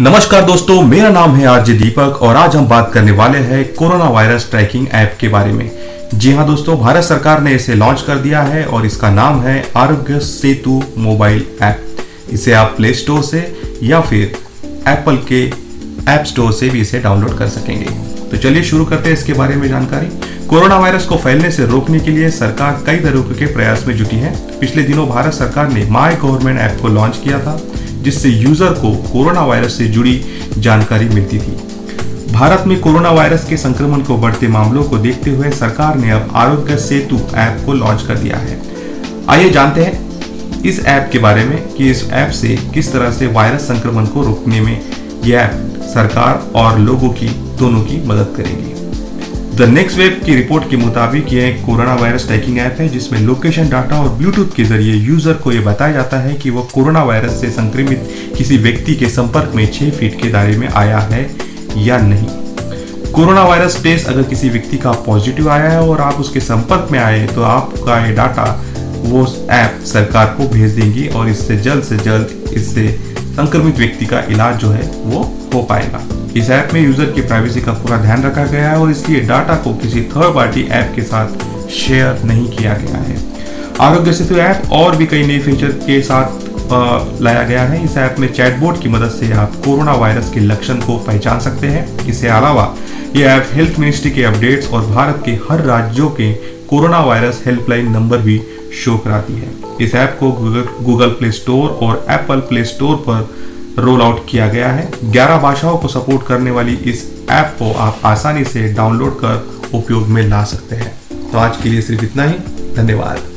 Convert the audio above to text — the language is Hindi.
नमस्कार दोस्तों, मेरा नाम है आरजे दीपक और आज हम बात करने वाले हैं कोरोना वायरस ट्रैकिंग ऐप के बारे में। जी हाँ दोस्तों, भारत सरकार ने इसे लॉन्च कर दिया है और इसका नाम है आरोग्य सेतु मोबाइल ऐप। इसे आप प्ले स्टोर से या फिर एप्पल के ऐप स्टोर से भी इसे डाउनलोड कर सकेंगे। तो चलिए शुरू करते हैं इसके बारे में जानकारी। कोरोना वायरस को फैलने से रोकने के लिए सरकार कई तरीके के प्रयास में जुटी है। पिछले दिनों भारत सरकार ने माई गवर्नमेंट ऐप को लॉन्च किया था। जिससे यूज़र को कोरोना वायरस से जुड़ी जानकारी मिलती थी। भारत में कोरोना वायरस के संक्रमण को बढ़ते मामलों को देखते हुए सरकार ने अब आरोग्य सेतु ऐप को लॉन्च कर दिया है। आइए जानते हैं इस ऐप के बारे में कि इस ऐप से किस तरह से वायरस संक्रमण को रोकने में यह ऐप सरकार और लोगों की, दोनों की मदद करेगी। द नेक्स्ट वेब की रिपोर्ट के मुताबिक यह एक कोरोना वायरस ट्रैकिंग ऐप है, जिसमें लोकेशन डाटा और ब्लूटूथ के ज़रिए यूज़र को यह बताया जाता है कि वह कोरोना वायरस से संक्रमित किसी व्यक्ति के संपर्क में छह फीट के दायरे में आया है या नहीं। कोरोना वायरस टेस्ट अगर किसी व्यक्ति का पॉजिटिव आया है और आप उसके संपर्क में आए तो आपका ये डाटा वो ऐप सरकार को भेज देंगी और इससे जल्द से जल्द इससे संक्रमित व्यक्ति का इलाज जो है वो हो पाएगा। इस ऐप में यूज़र की प्राइवेसी का पूरा ध्यान रखा गया है और इसलिए डाटा को किसी थर्ड पार्टी ऐप के साथ शेयर नहीं किया गया है। आरोग्य सेतु ऐप और भी कई नए फीचर के साथ लाया गया है। इस ऐप में चैटबोर्ड की मदद से आप कोरोना वायरस के लक्षण को पहचान सकते हैं। इसके अलावा, ये ऐप हेल्थ मिनिस्ट्री के अपडेट्स और भारत के हर राज्यों के कोरोना वायरस हेल्पलाइन नंबर भी शो कराती है। इस ऐप को गूगल प्ले स्टोर और एप्पल प्ले स्टोर पर रोल आउट किया गया है। 11 भाषाओं को सपोर्ट करने वाली इस ऐप को आप आसानी से डाउनलोड कर उपयोग में ला सकते हैं। तो आज के लिए सिर्फ़ इतना ही। धन्यवाद।